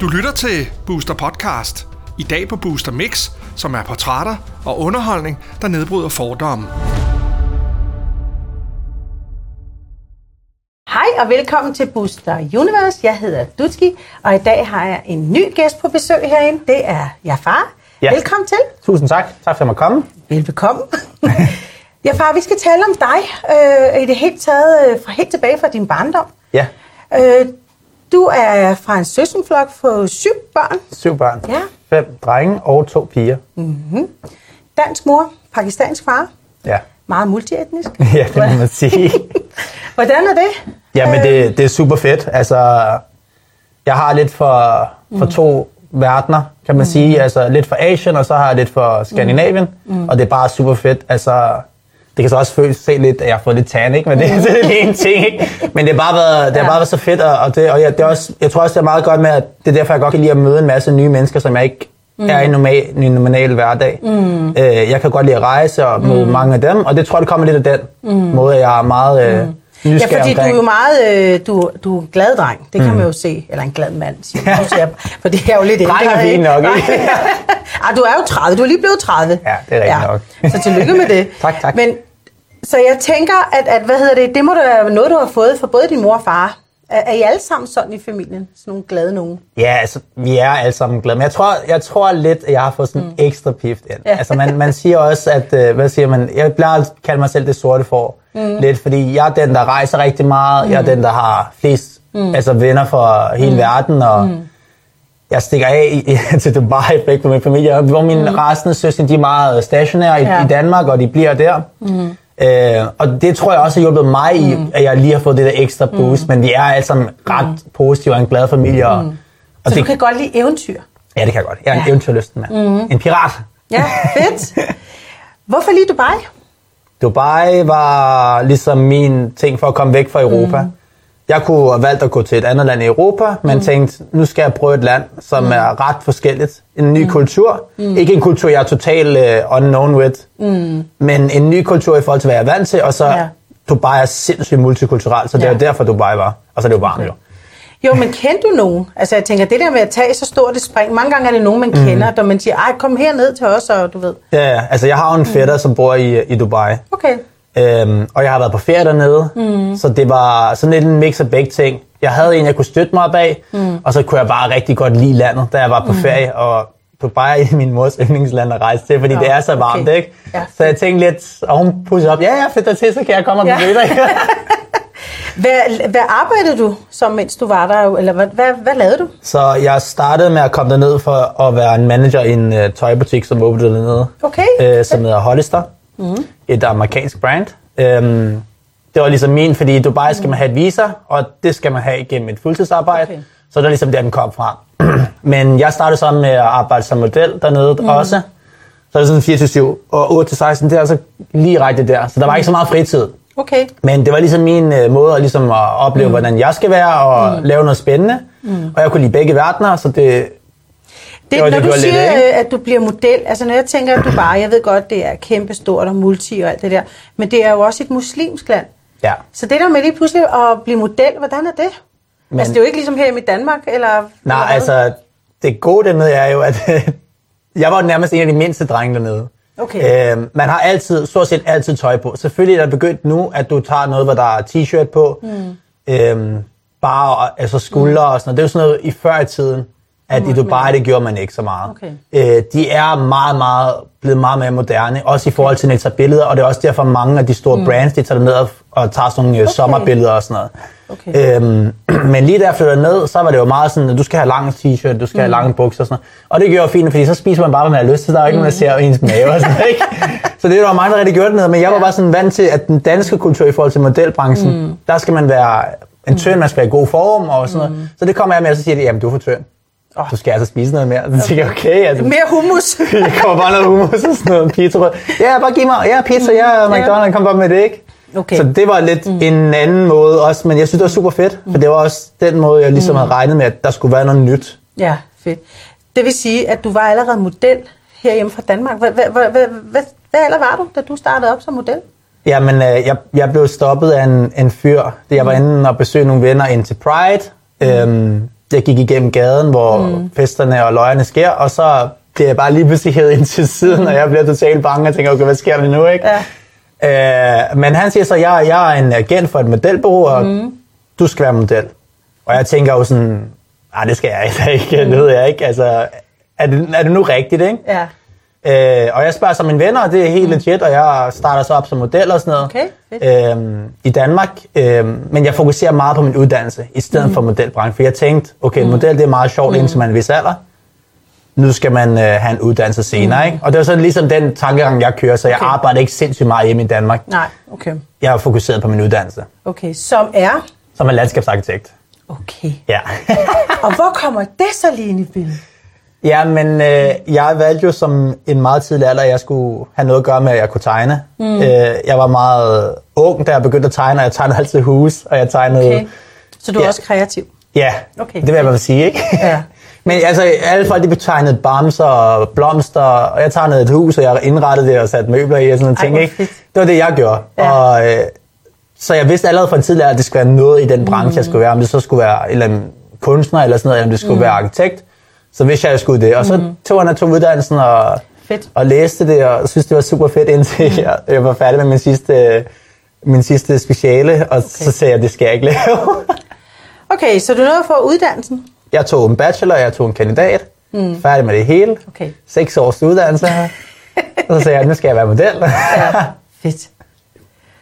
Du lytter til Booster Podcast. I dag på Booster Mix, som er portrætter og underholdning, der nedbryder fordomme. Hej og velkommen til Booster Universe. Jeg hedder Dutski, og i dag har jeg en ny gæst på besøg herinde. Det er Jafar. Ja. Velkommen til. Tusind tak. Tak for at komme. Velbekomme. Jafar, vi skal tale om dig øh, i det hele taget øh, fra helt tilbage fra din barndom. Ja, Øh, du er fra en søskenflok på syv børn. syv børn. Ja. Fem drenge og to piger. Dansk mor, pakistansk far. Ja, Meget multietnisk. ja det må man sige. Hvordan er det? ja, men det, det er super fedt. Altså, jeg har lidt for, for to verdener, kan man sige. Altså, lidt for Asien, og så har jeg lidt for Skandinavien. Og det er bare super fedt. Altså, det kan så også føles se lidt, at jeg har fået lidt tan, ikke? Men det, det er lige en ting, ikke? Men det har bare været, det har bare været så fedt, og, og, det, og jeg, det er også, jeg tror også, det er meget godt med, at det er derfor, jeg godt kan lide at møde en masse nye mennesker, som jeg ikke mm. er i normal, en normal hverdag. Mm. Øh, jeg kan godt lide at rejse og møde mm. mange af dem, og det tror jeg, det kommer lidt af den mm. måde, jeg er meget øh, Ja, fordi du er omkring. jo meget, øh, du, du er en glad dreng. Det kan Mm. man jo se. Eller en glad mand, siger man. Ja. For det er jo lidt ældre. Dreng er fint nok, ikke? Ej, du er jo 30. Du er lige blevet 30. Ja, det er rigtigt nok. Så tillykke med det. Tak, tak. Men, så jeg tænker, at, at hvad hedder det, det må da være noget, du har fået fra både din mor og far. Er, er I alle sammen sådan i familien? Sådan nogle glade nogen? Ja, altså, vi er alle sammen glade. Men jeg tror, jeg tror lidt, at jeg har fået sådan en ekstra pift ind. Ja. Altså, man, man siger også, at, øh, hvad siger man, jeg plejer at kalde mig selv det sorte for. Mm. Lidt, fordi jeg er den, der rejser rigtig meget. Mm. Jeg er den, der har flest mm. altså, venner fra hele mm. verden, og mm. jeg stikker af i, til Dubai begge på min familie, hvor mine mm. resten af søskende, de er meget stationære i, Ja. i Danmark, og de bliver der. Mm. Øh, og det tror jeg også har hjulpet mig i, at jeg lige har fået det der ekstra boost, mm. men vi er alle sammen ret positive og en glad familie. Og, og Så det, du kan godt lide eventyr? Ja, det kan jeg godt. Jeg er en Ja. eventyrlysten mand. Mm. En pirat. Ja, fedt. Hvorfor lige Dubai? Dubai var ligesom min ting for at komme væk fra Europa. Mm. Jeg kunne have valgt at gå til et andet land i Europa, men mm. tænkte, nu skal jeg prøve et land, som mm. er ret forskelligt. En ny mm. kultur. Mm. Ikke en kultur, jeg er totalt uh, unknown with, mm. men en ny kultur i forhold til, hvad jeg er vant til, og så Ja. Dubai er sindssygt multikulturelt, så det Ja. er derfor Dubai var. Og så er det jo varmt jo. Jo, men kendte du nogen? Altså, jeg tænker, det der med at tage så stort et spring, mange gange er det nogen, man Mm. kender, der man siger, ej, kom herned til os, og du ved. Ja, ja. altså jeg har jo en fætter, som bor i, i Dubai. Okay. Øhm, og jeg har været på ferie dernede, mm. så det var sådan lidt en mix af begge ting. Jeg havde en, jeg kunne støtte mig bag, mm. og så kunne jeg bare rigtig godt lide landet, da jeg var på mm. ferie, og Dubai er min mors yndlingsland at rejse til, fordi Nå, det er så varmt, okay. ikke? Ja. Så jeg tænkte lidt, og hun pudsede op, ja, ja, fedt til, så kan jeg komme og Ja. besøge dig. Hvad, hvad arbejdede du som, mens du var der? Eller hvad, hvad, hvad lavede du? så jeg startede med at komme derned for at være en manager i en uh, tøjbutik, som åbnede dernede, Okay. øh, som hedder Hollister. Mm. Et amerikansk brand. Øhm, det var ligesom min, fordi i Dubai skal man have et visa, og det skal man have gennem et fuldtidsarbejde. Okay. Så det var ligesom der, den kom fra. Men jeg startede så med at arbejde som model dernede mm. også. Så det er sådan 24-7, og 8-16, det er altså lige rigtigt der. Så der var ikke så meget fritid. Okay. Men det var ligesom min øh, måde at, ligesom at opleve, mm. hvordan jeg skal være, og mm. lave noget spændende. Mm. Og jeg kunne lide begge verdener, så det... Det, var når det, du lidt siger, ikke? øh, at du bliver model, altså når jeg tænker, at du bare, jeg ved godt, det er kæmpestort og multi og alt det der, men det er jo også et muslimsk land. Ja. Så det der med lige pludselig at blive model, hvordan er det? Men, altså det er jo ikke ligesom her i Danmark, eller... Nej, eller altså, det gode dernede er jo, at jeg var nærmest en af de mindste drenge dernede. Okay. Øhm, man har altid, stort set altid tøj på. Selvfølgelig er det begyndt nu, at du tager noget, hvor der er t-shirt på, mm. øhm, bare altså skuldre mm. og sådan noget. Det er jo sådan noget i før i tiden, at i Dubai, det gjorde man ikke så meget. Okay. Øh, de er meget, meget, blevet meget mere moderne, også i forhold til at tage billeder, og det er også derfor mange af de store mm. brands, de tager ned og, og tager sådan nogle okay. sommerbilleder og sådan noget. Okay. Øhm, men lige da jeg flyttede ned, så var det jo meget sådan, at du skal have lange t-shirt, du skal mm. have lange bukser og sådan noget. Og det gjorde fint, fordi så spiser man bare, hvad man har lyst til. Der er ikke mm. nogen, der ser ens mave og sådan ikke? Så det var mange, der rigtig gjorde det ned. Men jeg var bare sådan vant til, at den danske kultur i forhold til modelbranchen, mm. der skal man være en tynd, man skal være i god form og sådan noget. Så det kommer jeg med, og så siger de, jamen du er for tynd. Oh. Du skal altså spise noget mere. Så tænker jeg, okay. Altså, Mere hummus. jeg kommer bare noget hummus og sådan noget pizza. Ja, bare giv mig, ja, pizza, ja, McDonald's, kom bare med det, ikke? Okay. Så det var lidt mm. en anden måde også, men jeg synes, det var super fedt, for det var også den måde, jeg ligesom mm. havde regnet med, at der skulle være noget nyt. Ja, fedt. Det vil sige, at du var allerede model herhjemme fra Danmark. Hvad, hvad, hvad, hvad, hvad, hvad alder var du, da du startede op som model? Jamen, øh, jeg, jeg blev stoppet af en, en fyr. Jeg var inde og besøgte nogle venner ind til Pride. Øhm, jeg gik igennem gaden, hvor mm. festerne og løjerne sker, og så blev jeg bare lige pludselig hævet ind til siden, og jeg bliver totalt bange og tænker, okay, hvad sker der nu, ikke? Ja. Øh, men han siger så, jeg, jeg er en agent for et modelbureau, og mm. du skal være model. Og jeg tænker jo sådan, nej, det skal jeg heller ikke, mm. det ved jeg ikke. Altså, er det, er det nu rigtigt, ikke? Ja. Øh, og jeg spørger så mine venner, og det er helt mm. legit, og jeg starter så op som model og sådan noget Okay, øhm, i Danmark. Øhm, men jeg fokuserer meget på min uddannelse, i stedet mm. for modelbranchen. For jeg tænkte, okay, en model det er meget sjovt, mm. indtil man er en vis alder. Nu skal man øh, have en uddannelse senere, mm. ikke? Og det var sådan ligesom den tankegang, jeg kører, så jeg Okay. arbejder ikke sindssygt meget hjemme i Danmark. Nej, okay. Jeg er fokuseret på min uddannelse, Okay, som er... som er landskabsarkitekt. Okay. Ja. Og hvor kommer det så lige ind i billedet? Ja, men øh, jeg valgte jo som en meget tidlig alder, at jeg skulle have noget at gøre med, at jeg kunne tegne. Mm. Øh, jeg var meget ung, da jeg begyndte at tegne, og jeg tegnede altid hus, og jeg tegnede... Okay. Så du er Ja. også kreativ? Ja, Okay, det vil jeg bare sige, ikke? Ja. men altså, alle folk, de betegnede bamser og blomster, og jeg tegnede et hus, og jeg indrettede det og satte møbler i og sådan nogle ting, ikke? fedt. Det var det, jeg gjorde. Ja. Og, øh, så jeg vidste allerede fra en tidlig alder, at det skulle være noget i den branche, Mm. jeg skulle være. Om det så skulle være en eller anden kunstner eller sådan noget, eller om det skulle mm. være arkitekt. Så vidste jeg, at jeg skulle det. Og så tog jeg tog uddannelsen og, Fedt. og læste det, og synes det var super fedt, indtil Mm. jeg, jeg var færdig med min sidste, min sidste speciale, og okay. så sagde jeg, at det skal jeg ikke lave. Okay, så du nåede at få uddannelsen? Jeg tog en bachelor, jeg tog en kandidat, mm. færdig med det hele. Okay. Seks års uddannelse. og så sagde jeg, nu skal jeg være model. Ja. Fedt.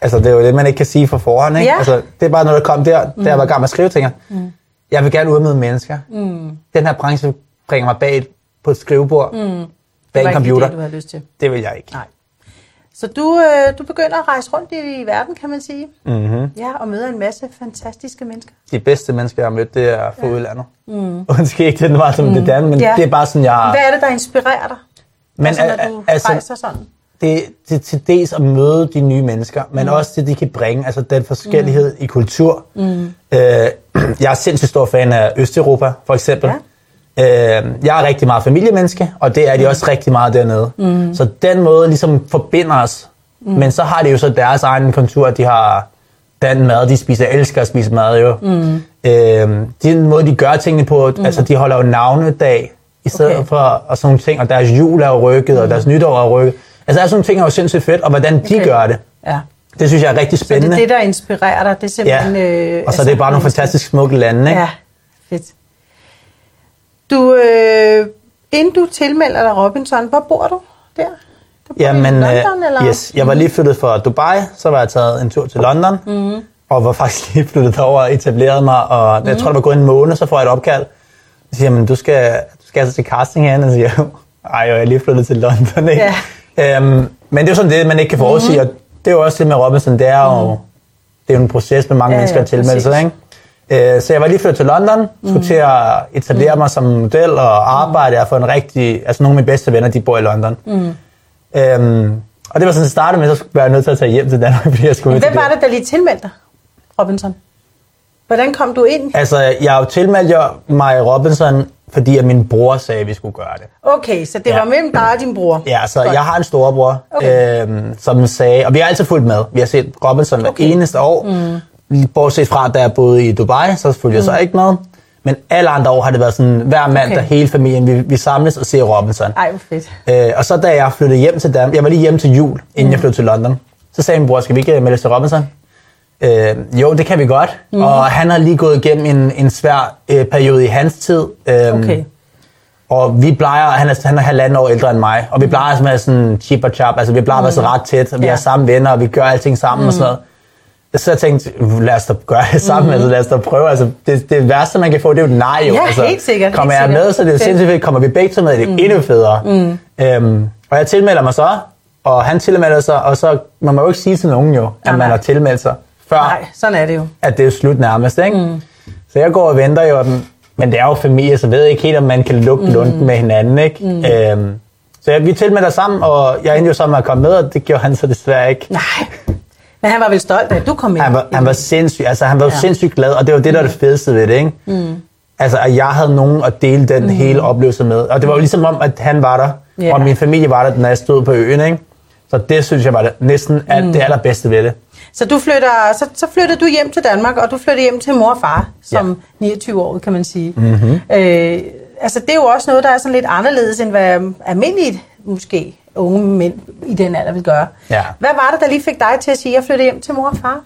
altså, det er jo det, man ikke kan sige for forhånd. Ikke? Ja. Altså, det er bare noget, der kom der, da jeg var i gang med at skrive, tænker, mm. jeg vil gerne udmøde mennesker. Mm. Den her branche bringer mig bag på et skrivebord, mm. Bag en computer. det, du havde lyst til. Det vil jeg ikke. Nej. Så du, øh, du begynder at rejse rundt i, i verden, kan man sige. Mm-hmm. Ja, og møder en masse fantastiske mennesker. De bedste mennesker, jeg har mødt, det er fra ja. udlandet. Mm. Undskyld ikke, det var som mm. det der, men Ja. det er bare sådan, jeg... Hvad er det, der inspirerer dig? Men, altså, når du altså, rejser sådan? det, det til dels at møde de nye mennesker, men mm. også det, de kan bringe, altså den forskellighed mm. i kultur. Mm. Øh, jeg er sindssygt stor fan af Østeuropa, for eksempel. Ja. Øh, jeg er rigtig meget familiemenneske, og det er de også rigtig meget dernede. Mm. Så den måde ligesom forbinder os. Mm. Men så har de jo så deres egen kultur, de har den mad, de spiser, jeg elsker at spise mad jo. Mm. Øh, den måde, de gør tingene på, mm. altså de holder jo navnedag, i stedet Okay. for og sådan nogle ting, og deres jul er rykket, mm. og deres nytår er rykket. Altså, alle sådan nogle ting er jo sindssygt fedt, og hvordan de Okay. gør det, Ja. det synes jeg er rigtig Så det spændende. er det, der inspirerer dig. Det er simpelthen... ja. Øh, og så er det bare nogle fantastisk smukke lande, ikke? Ja, fedt. Du, øh, inden du tilmelder dig Robinson, hvor bor du der? Du bor i London, øh, eller? yes, jeg var lige flyttet fra Dubai, så var jeg taget en tur til London, mm. og var faktisk lige flyttet derover og etableret mig, og mm. jeg tror, det var gået en måned, så får jeg et opkald. Så siger jeg, men du skal, du skal altså til casting herinde, og siger jeg, ej, jeg er lige flyttet til London, ikke? Ja. Øhm, men det er jo sådan det, man ikke kan forudsige, mm. og det er jo også det med Robinson, det er jo, det er jo en proces med mange Ja, ja, mennesker ja, at tilmelde sig, ikke? Øh, Så jeg var lige flyttet til London, skulle til at etablere mig som model og arbejde. Jeg har fået en rigtig... Altså nogle af mine bedste venner, de bor i London. Mm. Øhm, og det var sådan, at starte med, så var jeg nødt til at tage hjem til Danmark, fordi jeg skulle Men hvem var det, der lige tilmeldte dig, Robinson? Hvordan kom du ind? Altså, jeg har jo tilmeldt jer mig Robinson, fordi at min bror sagde, at vi skulle gøre det. Okay, så det Ja. var mellem dig og din bror? Ja, så Godt. jeg har en storebror, Okay. øhm, som sagde, og vi har altid fulgt med. Vi har set Robinson hver Okay. eneste år. Mm. Bortset fra, da jeg boede i Dubai, så fulgte jeg så ikke med. Men alle andre år har det været sådan, hver mandag, Okay. hele familien, vi, vi samles og ser Robinson. Ej, hvor fedt. Øh, og så da jeg flyttede hjem til Danmark, jeg var lige hjemme til jul, inden mm. jeg flyttede til London, så sagde min bror, skal vi ikke melde os til Robinson? Øh, jo, det kan vi godt. Mm. Og han har lige gået igennem en, en svær øh, periode i hans tid. Øh, Okay. Og vi plejer, han er, han er halvanden år ældre end mig, og vi plejer at være sådan chip og chap, altså vi plejer at være så ret tæt, og vi Ja. er samme venner, og vi gør alting sammen mm. og sådan noget. Så jeg tænkte, lad os da gøre det sammen, mm. altså lad os da prøve. Altså, det, det værste, man kan få, det er jo et nej jo. Ja, altså, helt sikkert, Kommer helt jeg sikkert. med, så det er Fedt. sindssygt fedt. Kommer vi begge to med, det er mm. endnu federe. Mm. Øhm, og jeg tilmelder mig så, og han tilmelder sig, og så man må jo ikke sige til nogen jo, at Nej, man har tilmeldt sig, før Nej, sådan er det jo. at det er slut nærmest, ikke? Mm. Så jeg går og venter jo, men det er jo familie, så jeg ved ikke helt, om man kan lukke mm. lunden med hinanden, ikke? Mm. Øhm, så jeg, vi tilmelder sammen, og jeg endte jo så med at komme med, og det gjorde han så desværre ikke. Nej. Men han var vel stolt af, at du kom ind? Han var, han var sindssygt, altså han var ja. Sindssygt glad, og det var det, der var det fedeste ved det, ikke? Mm. Altså, at jeg havde nogen at dele den mm. hele oplevelse med. Og det var jo ligesom om, at han var der, Ja. og min familie var der, når jeg stod på øen, ikke? Så det synes jeg var det, næsten alt, mm. det allerbedste ved det. Så, du flytter, så, så flytter du hjem til Danmark, og du flytter hjem til mor og far, som ja. 29 år, kan man sige. Mm-hmm. Øh, altså, det er jo også noget, der er sådan lidt anderledes, end hvad almindeligt måske unge mænd i den alder vil gøre. Ja. Hvad var det, der lige fik dig til at sige, at jeg flytter hjem til mor og far?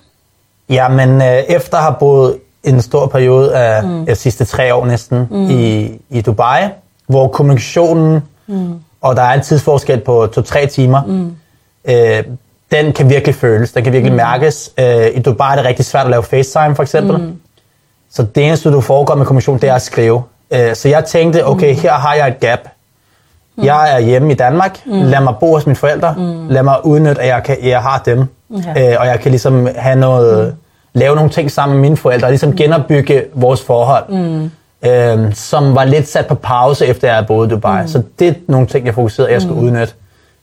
Ja, men øh, efter at have boet en stor periode af mm. de sidste tre år næsten mm. i, i Dubai, hvor kommunikationen, mm. og der er en tidsforskel på to-tre timer, mm. øh, den kan virkelig føles, den kan virkelig mm. mærkes. Øh, I Dubai er det rigtig svært at lave FaceTime for eksempel. Mm. Så det eneste, du foregår med kommunikation, det er at skrive. Øh, så jeg tænkte, okay, mm. her har jeg et gap. Mm. Jeg er hjemme i Danmark. Mm. Lad mig bo hos mine forældre. Mm. Lad mig udnytte, at jeg, kan, jeg har dem. Okay. Øh, og jeg kan ligesom have noget... Mm lave nogle ting sammen med mine forældre, og ligesom mm. genopbygge vores forhold, mm. øhm, som var lidt sat på pause, efter jeg havde boet i Dubai. Mm. Så det er nogle ting, jeg fokuserede, at jeg skulle mm. udnytte.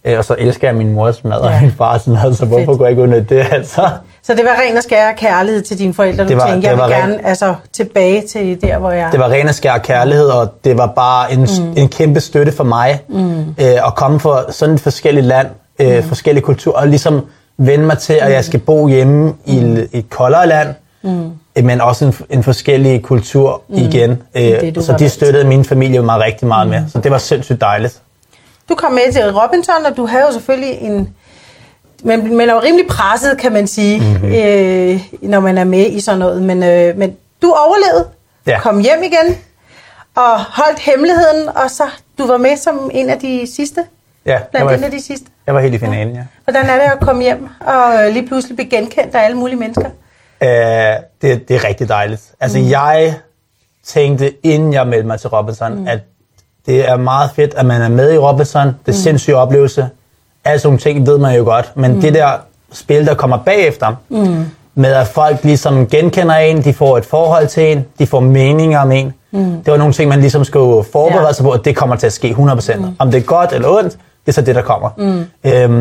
Øh, og så elsker jeg min mors mad ja. og min fars mad, så hvorfor kunne jeg ikke udnytte det? Altså? Så det var ren og skær kærlighed til dine forældre, du det var, tænkte, jeg vil gerne ren, altså, tilbage til der, hvor jeg Det var ren og skær kærlighed, og det var bare en, mm. en kæmpe støtte for mig, mm. øh, at komme fra sådan et forskelligt land, øh, mm. forskellige kulturer, og ligesom vende mig til, at jeg skal bo hjemme i, i et koldere land, mm. men også en, en forskellig kultur mm. igen. Det, så de støttede min familie mig rigtig meget mm. med, så det var sindssygt dejligt. Du kom med til Robinson, og du havde jo selvfølgelig en... Men man er jo rimelig presset, kan man sige, mm-hmm. øh, når man er med i sådan noget. Men, øh, men du overlevede, ja. kom hjem igen, og holdt hemmeligheden, og så du var med som en af de sidste? Ja, blandt en af de sidste. Jeg var helt i finalen, ja. Hvordan er det at komme hjem og lige pludselig blive genkendt af alle mulige mennesker? Uh, det, det er rigtig dejligt. Altså, mm. jeg tænkte, inden jeg meldte mig til Robinson, mm. at det er meget fedt, at man er med i Robinson. Det er mm. sindssyg oplevelse. Alle sådan nogle ting ved man jo godt. Men mm. det der spil, der kommer bagefter, mm. med at folk ligesom genkender en, de får et forhold til en, de får meninger om en. Mm. Det var nogle ting, man ligesom skulle forberede ja. sig på, at det kommer til at ske 100%. Mm. Om det er godt eller ondt, det er så det, der kommer. Mm. Øhm,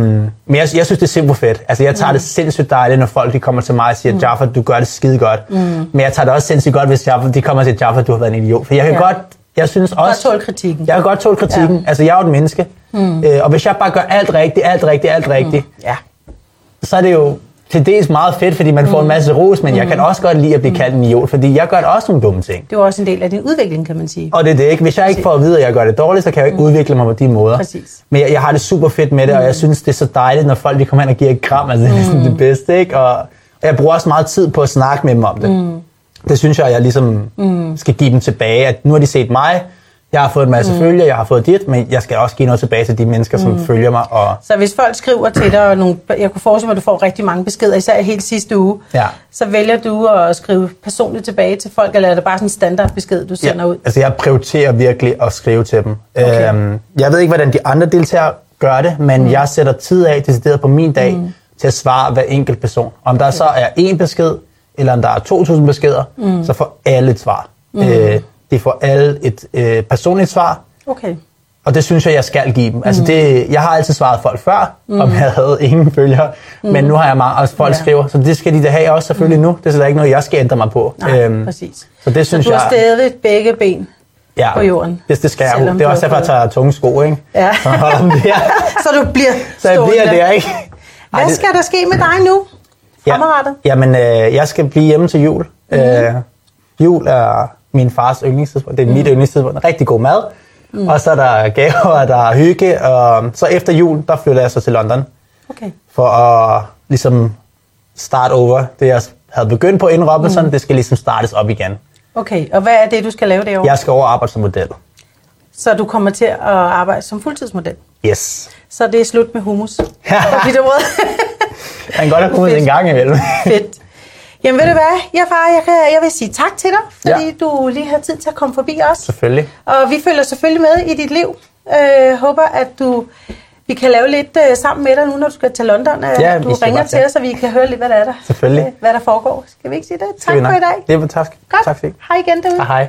men jeg, jeg synes, det er simpelthen fedt. Altså, jeg tager mm. det sindssygt dejligt, når folk de kommer til mig og siger, mm. Jaffa, du gør det skide godt. Mm. Men jeg tager det også sindssygt godt, hvis Jaffa, de kommer siger, Jaffa, du har været en idiot. For jeg kan ja. godt, jeg synes også... Jeg kan kritikken. Jeg kan godt tåle kritikken. Ja. Altså, jeg er jo et menneske. Mm. Øh, og hvis jeg bare gør alt rigtigt, alt rigtigt, alt rigtigt, mm. ja. så er det jo til dels meget fedt, fordi man får en mm. masse ros, men mm. jeg kan også godt lide at blive kaldt en idiot, fordi jeg gør også nogle dumme ting. Det er også en del af din udvikling, kan man sige. Og det er det ikke. Hvis jeg ikke får at vide, at jeg gør det dårligt, så kan jeg ikke mm. udvikle mig på de måder. Præcis. Men jeg, jeg har det super fedt med det, mm. og jeg synes, det er så dejligt, når folk de kommer hen og giver et kram. Altså, det er sådan det bedste, ikke? Og, og jeg bruger også meget tid på at snakke med dem om det. Mm. Det synes jeg, jeg ligesom mm. skal give dem tilbage, at nu har de set mig, jeg har fået en masse mm. følgere, jeg har fået dit, men jeg skal også give noget tilbage til de mennesker, som mm. følger mig. Og... Så hvis folk skriver til dig, og nogle, jeg kunne forestille mig, at du får rigtig mange beskeder, især helt sidste uge, ja. så vælger du at skrive personligt tilbage til folk, eller er det bare sådan en standardbesked, du sender ja, ud? Altså jeg prioriterer virkelig at skrive til dem. Okay. Øhm, jeg ved ikke, hvordan de andre deltagere gør det, men mm. jeg sætter tid af, decideret på min dag, mm. til at svare hver enkelt person. Om der okay. så er én besked, eller om der er 2.000 beskeder, mm. så får alle et svar. Mm. Øh, de får alle et øh, personligt svar. Okay. Og det synes jeg, jeg skal give dem. Mm. Altså det, jeg har altid svaret folk før, mm. om jeg havde ingen følgere, mm. men nu har jeg meget, og folk ja. skriver, så det skal de da have også selvfølgelig mm. nu. Det er så ikke noget, jeg skal ændre mig på. Nej, øhm, præcis. Så det synes så du har stadig begge ben ja, på jorden? det, det skal jeg. Det er også derfor, jeg tager tunge sko, ikke? Ja. Så, så du bliver Så jeg bliver der, ikke? Hvad skal der ske med dig nu, fremadrettet? Ja, jamen, øh, jeg skal blive hjemme til jul. Mm. Øh, jul er min fars yndlingstidspunkt. Det er mm. mit yndlingstidspunkt. Rigtig god mad. Mm. Og så er der gaver, der er hygge. Og så efter jul, der flytter jeg så til London. Okay. For at ligesom start over. Det jeg havde begyndt på inden Robinson, mm. det skal ligesom startes op igen. Okay, og hvad er det, du skal lave derovre? Jeg skal over arbejde som model. Så du kommer til at arbejde som fuldtidsmodel? Yes. Så det er slut med hummus? Ja. Jeg kan godt have hummus en gang imellem. Fedt. Jamen ved du hvad, jeg, far, jeg, kan, jeg vil sige tak til dig, fordi ja. du lige har tid til at komme forbi os. Selvfølgelig. Og vi følger selvfølgelig med i dit liv. Øh, håber, at du vi kan lave lidt uh, sammen med dig nu, når du skal til London. Ja, du ringer til os, så vi kan høre lidt, hvad der er der. Selvfølgelig. Uh, hvad der foregår. Skal vi ikke sige det? Tak for i dag. Det var tak. Godt. Tak for det. Hej igen derude. Hej.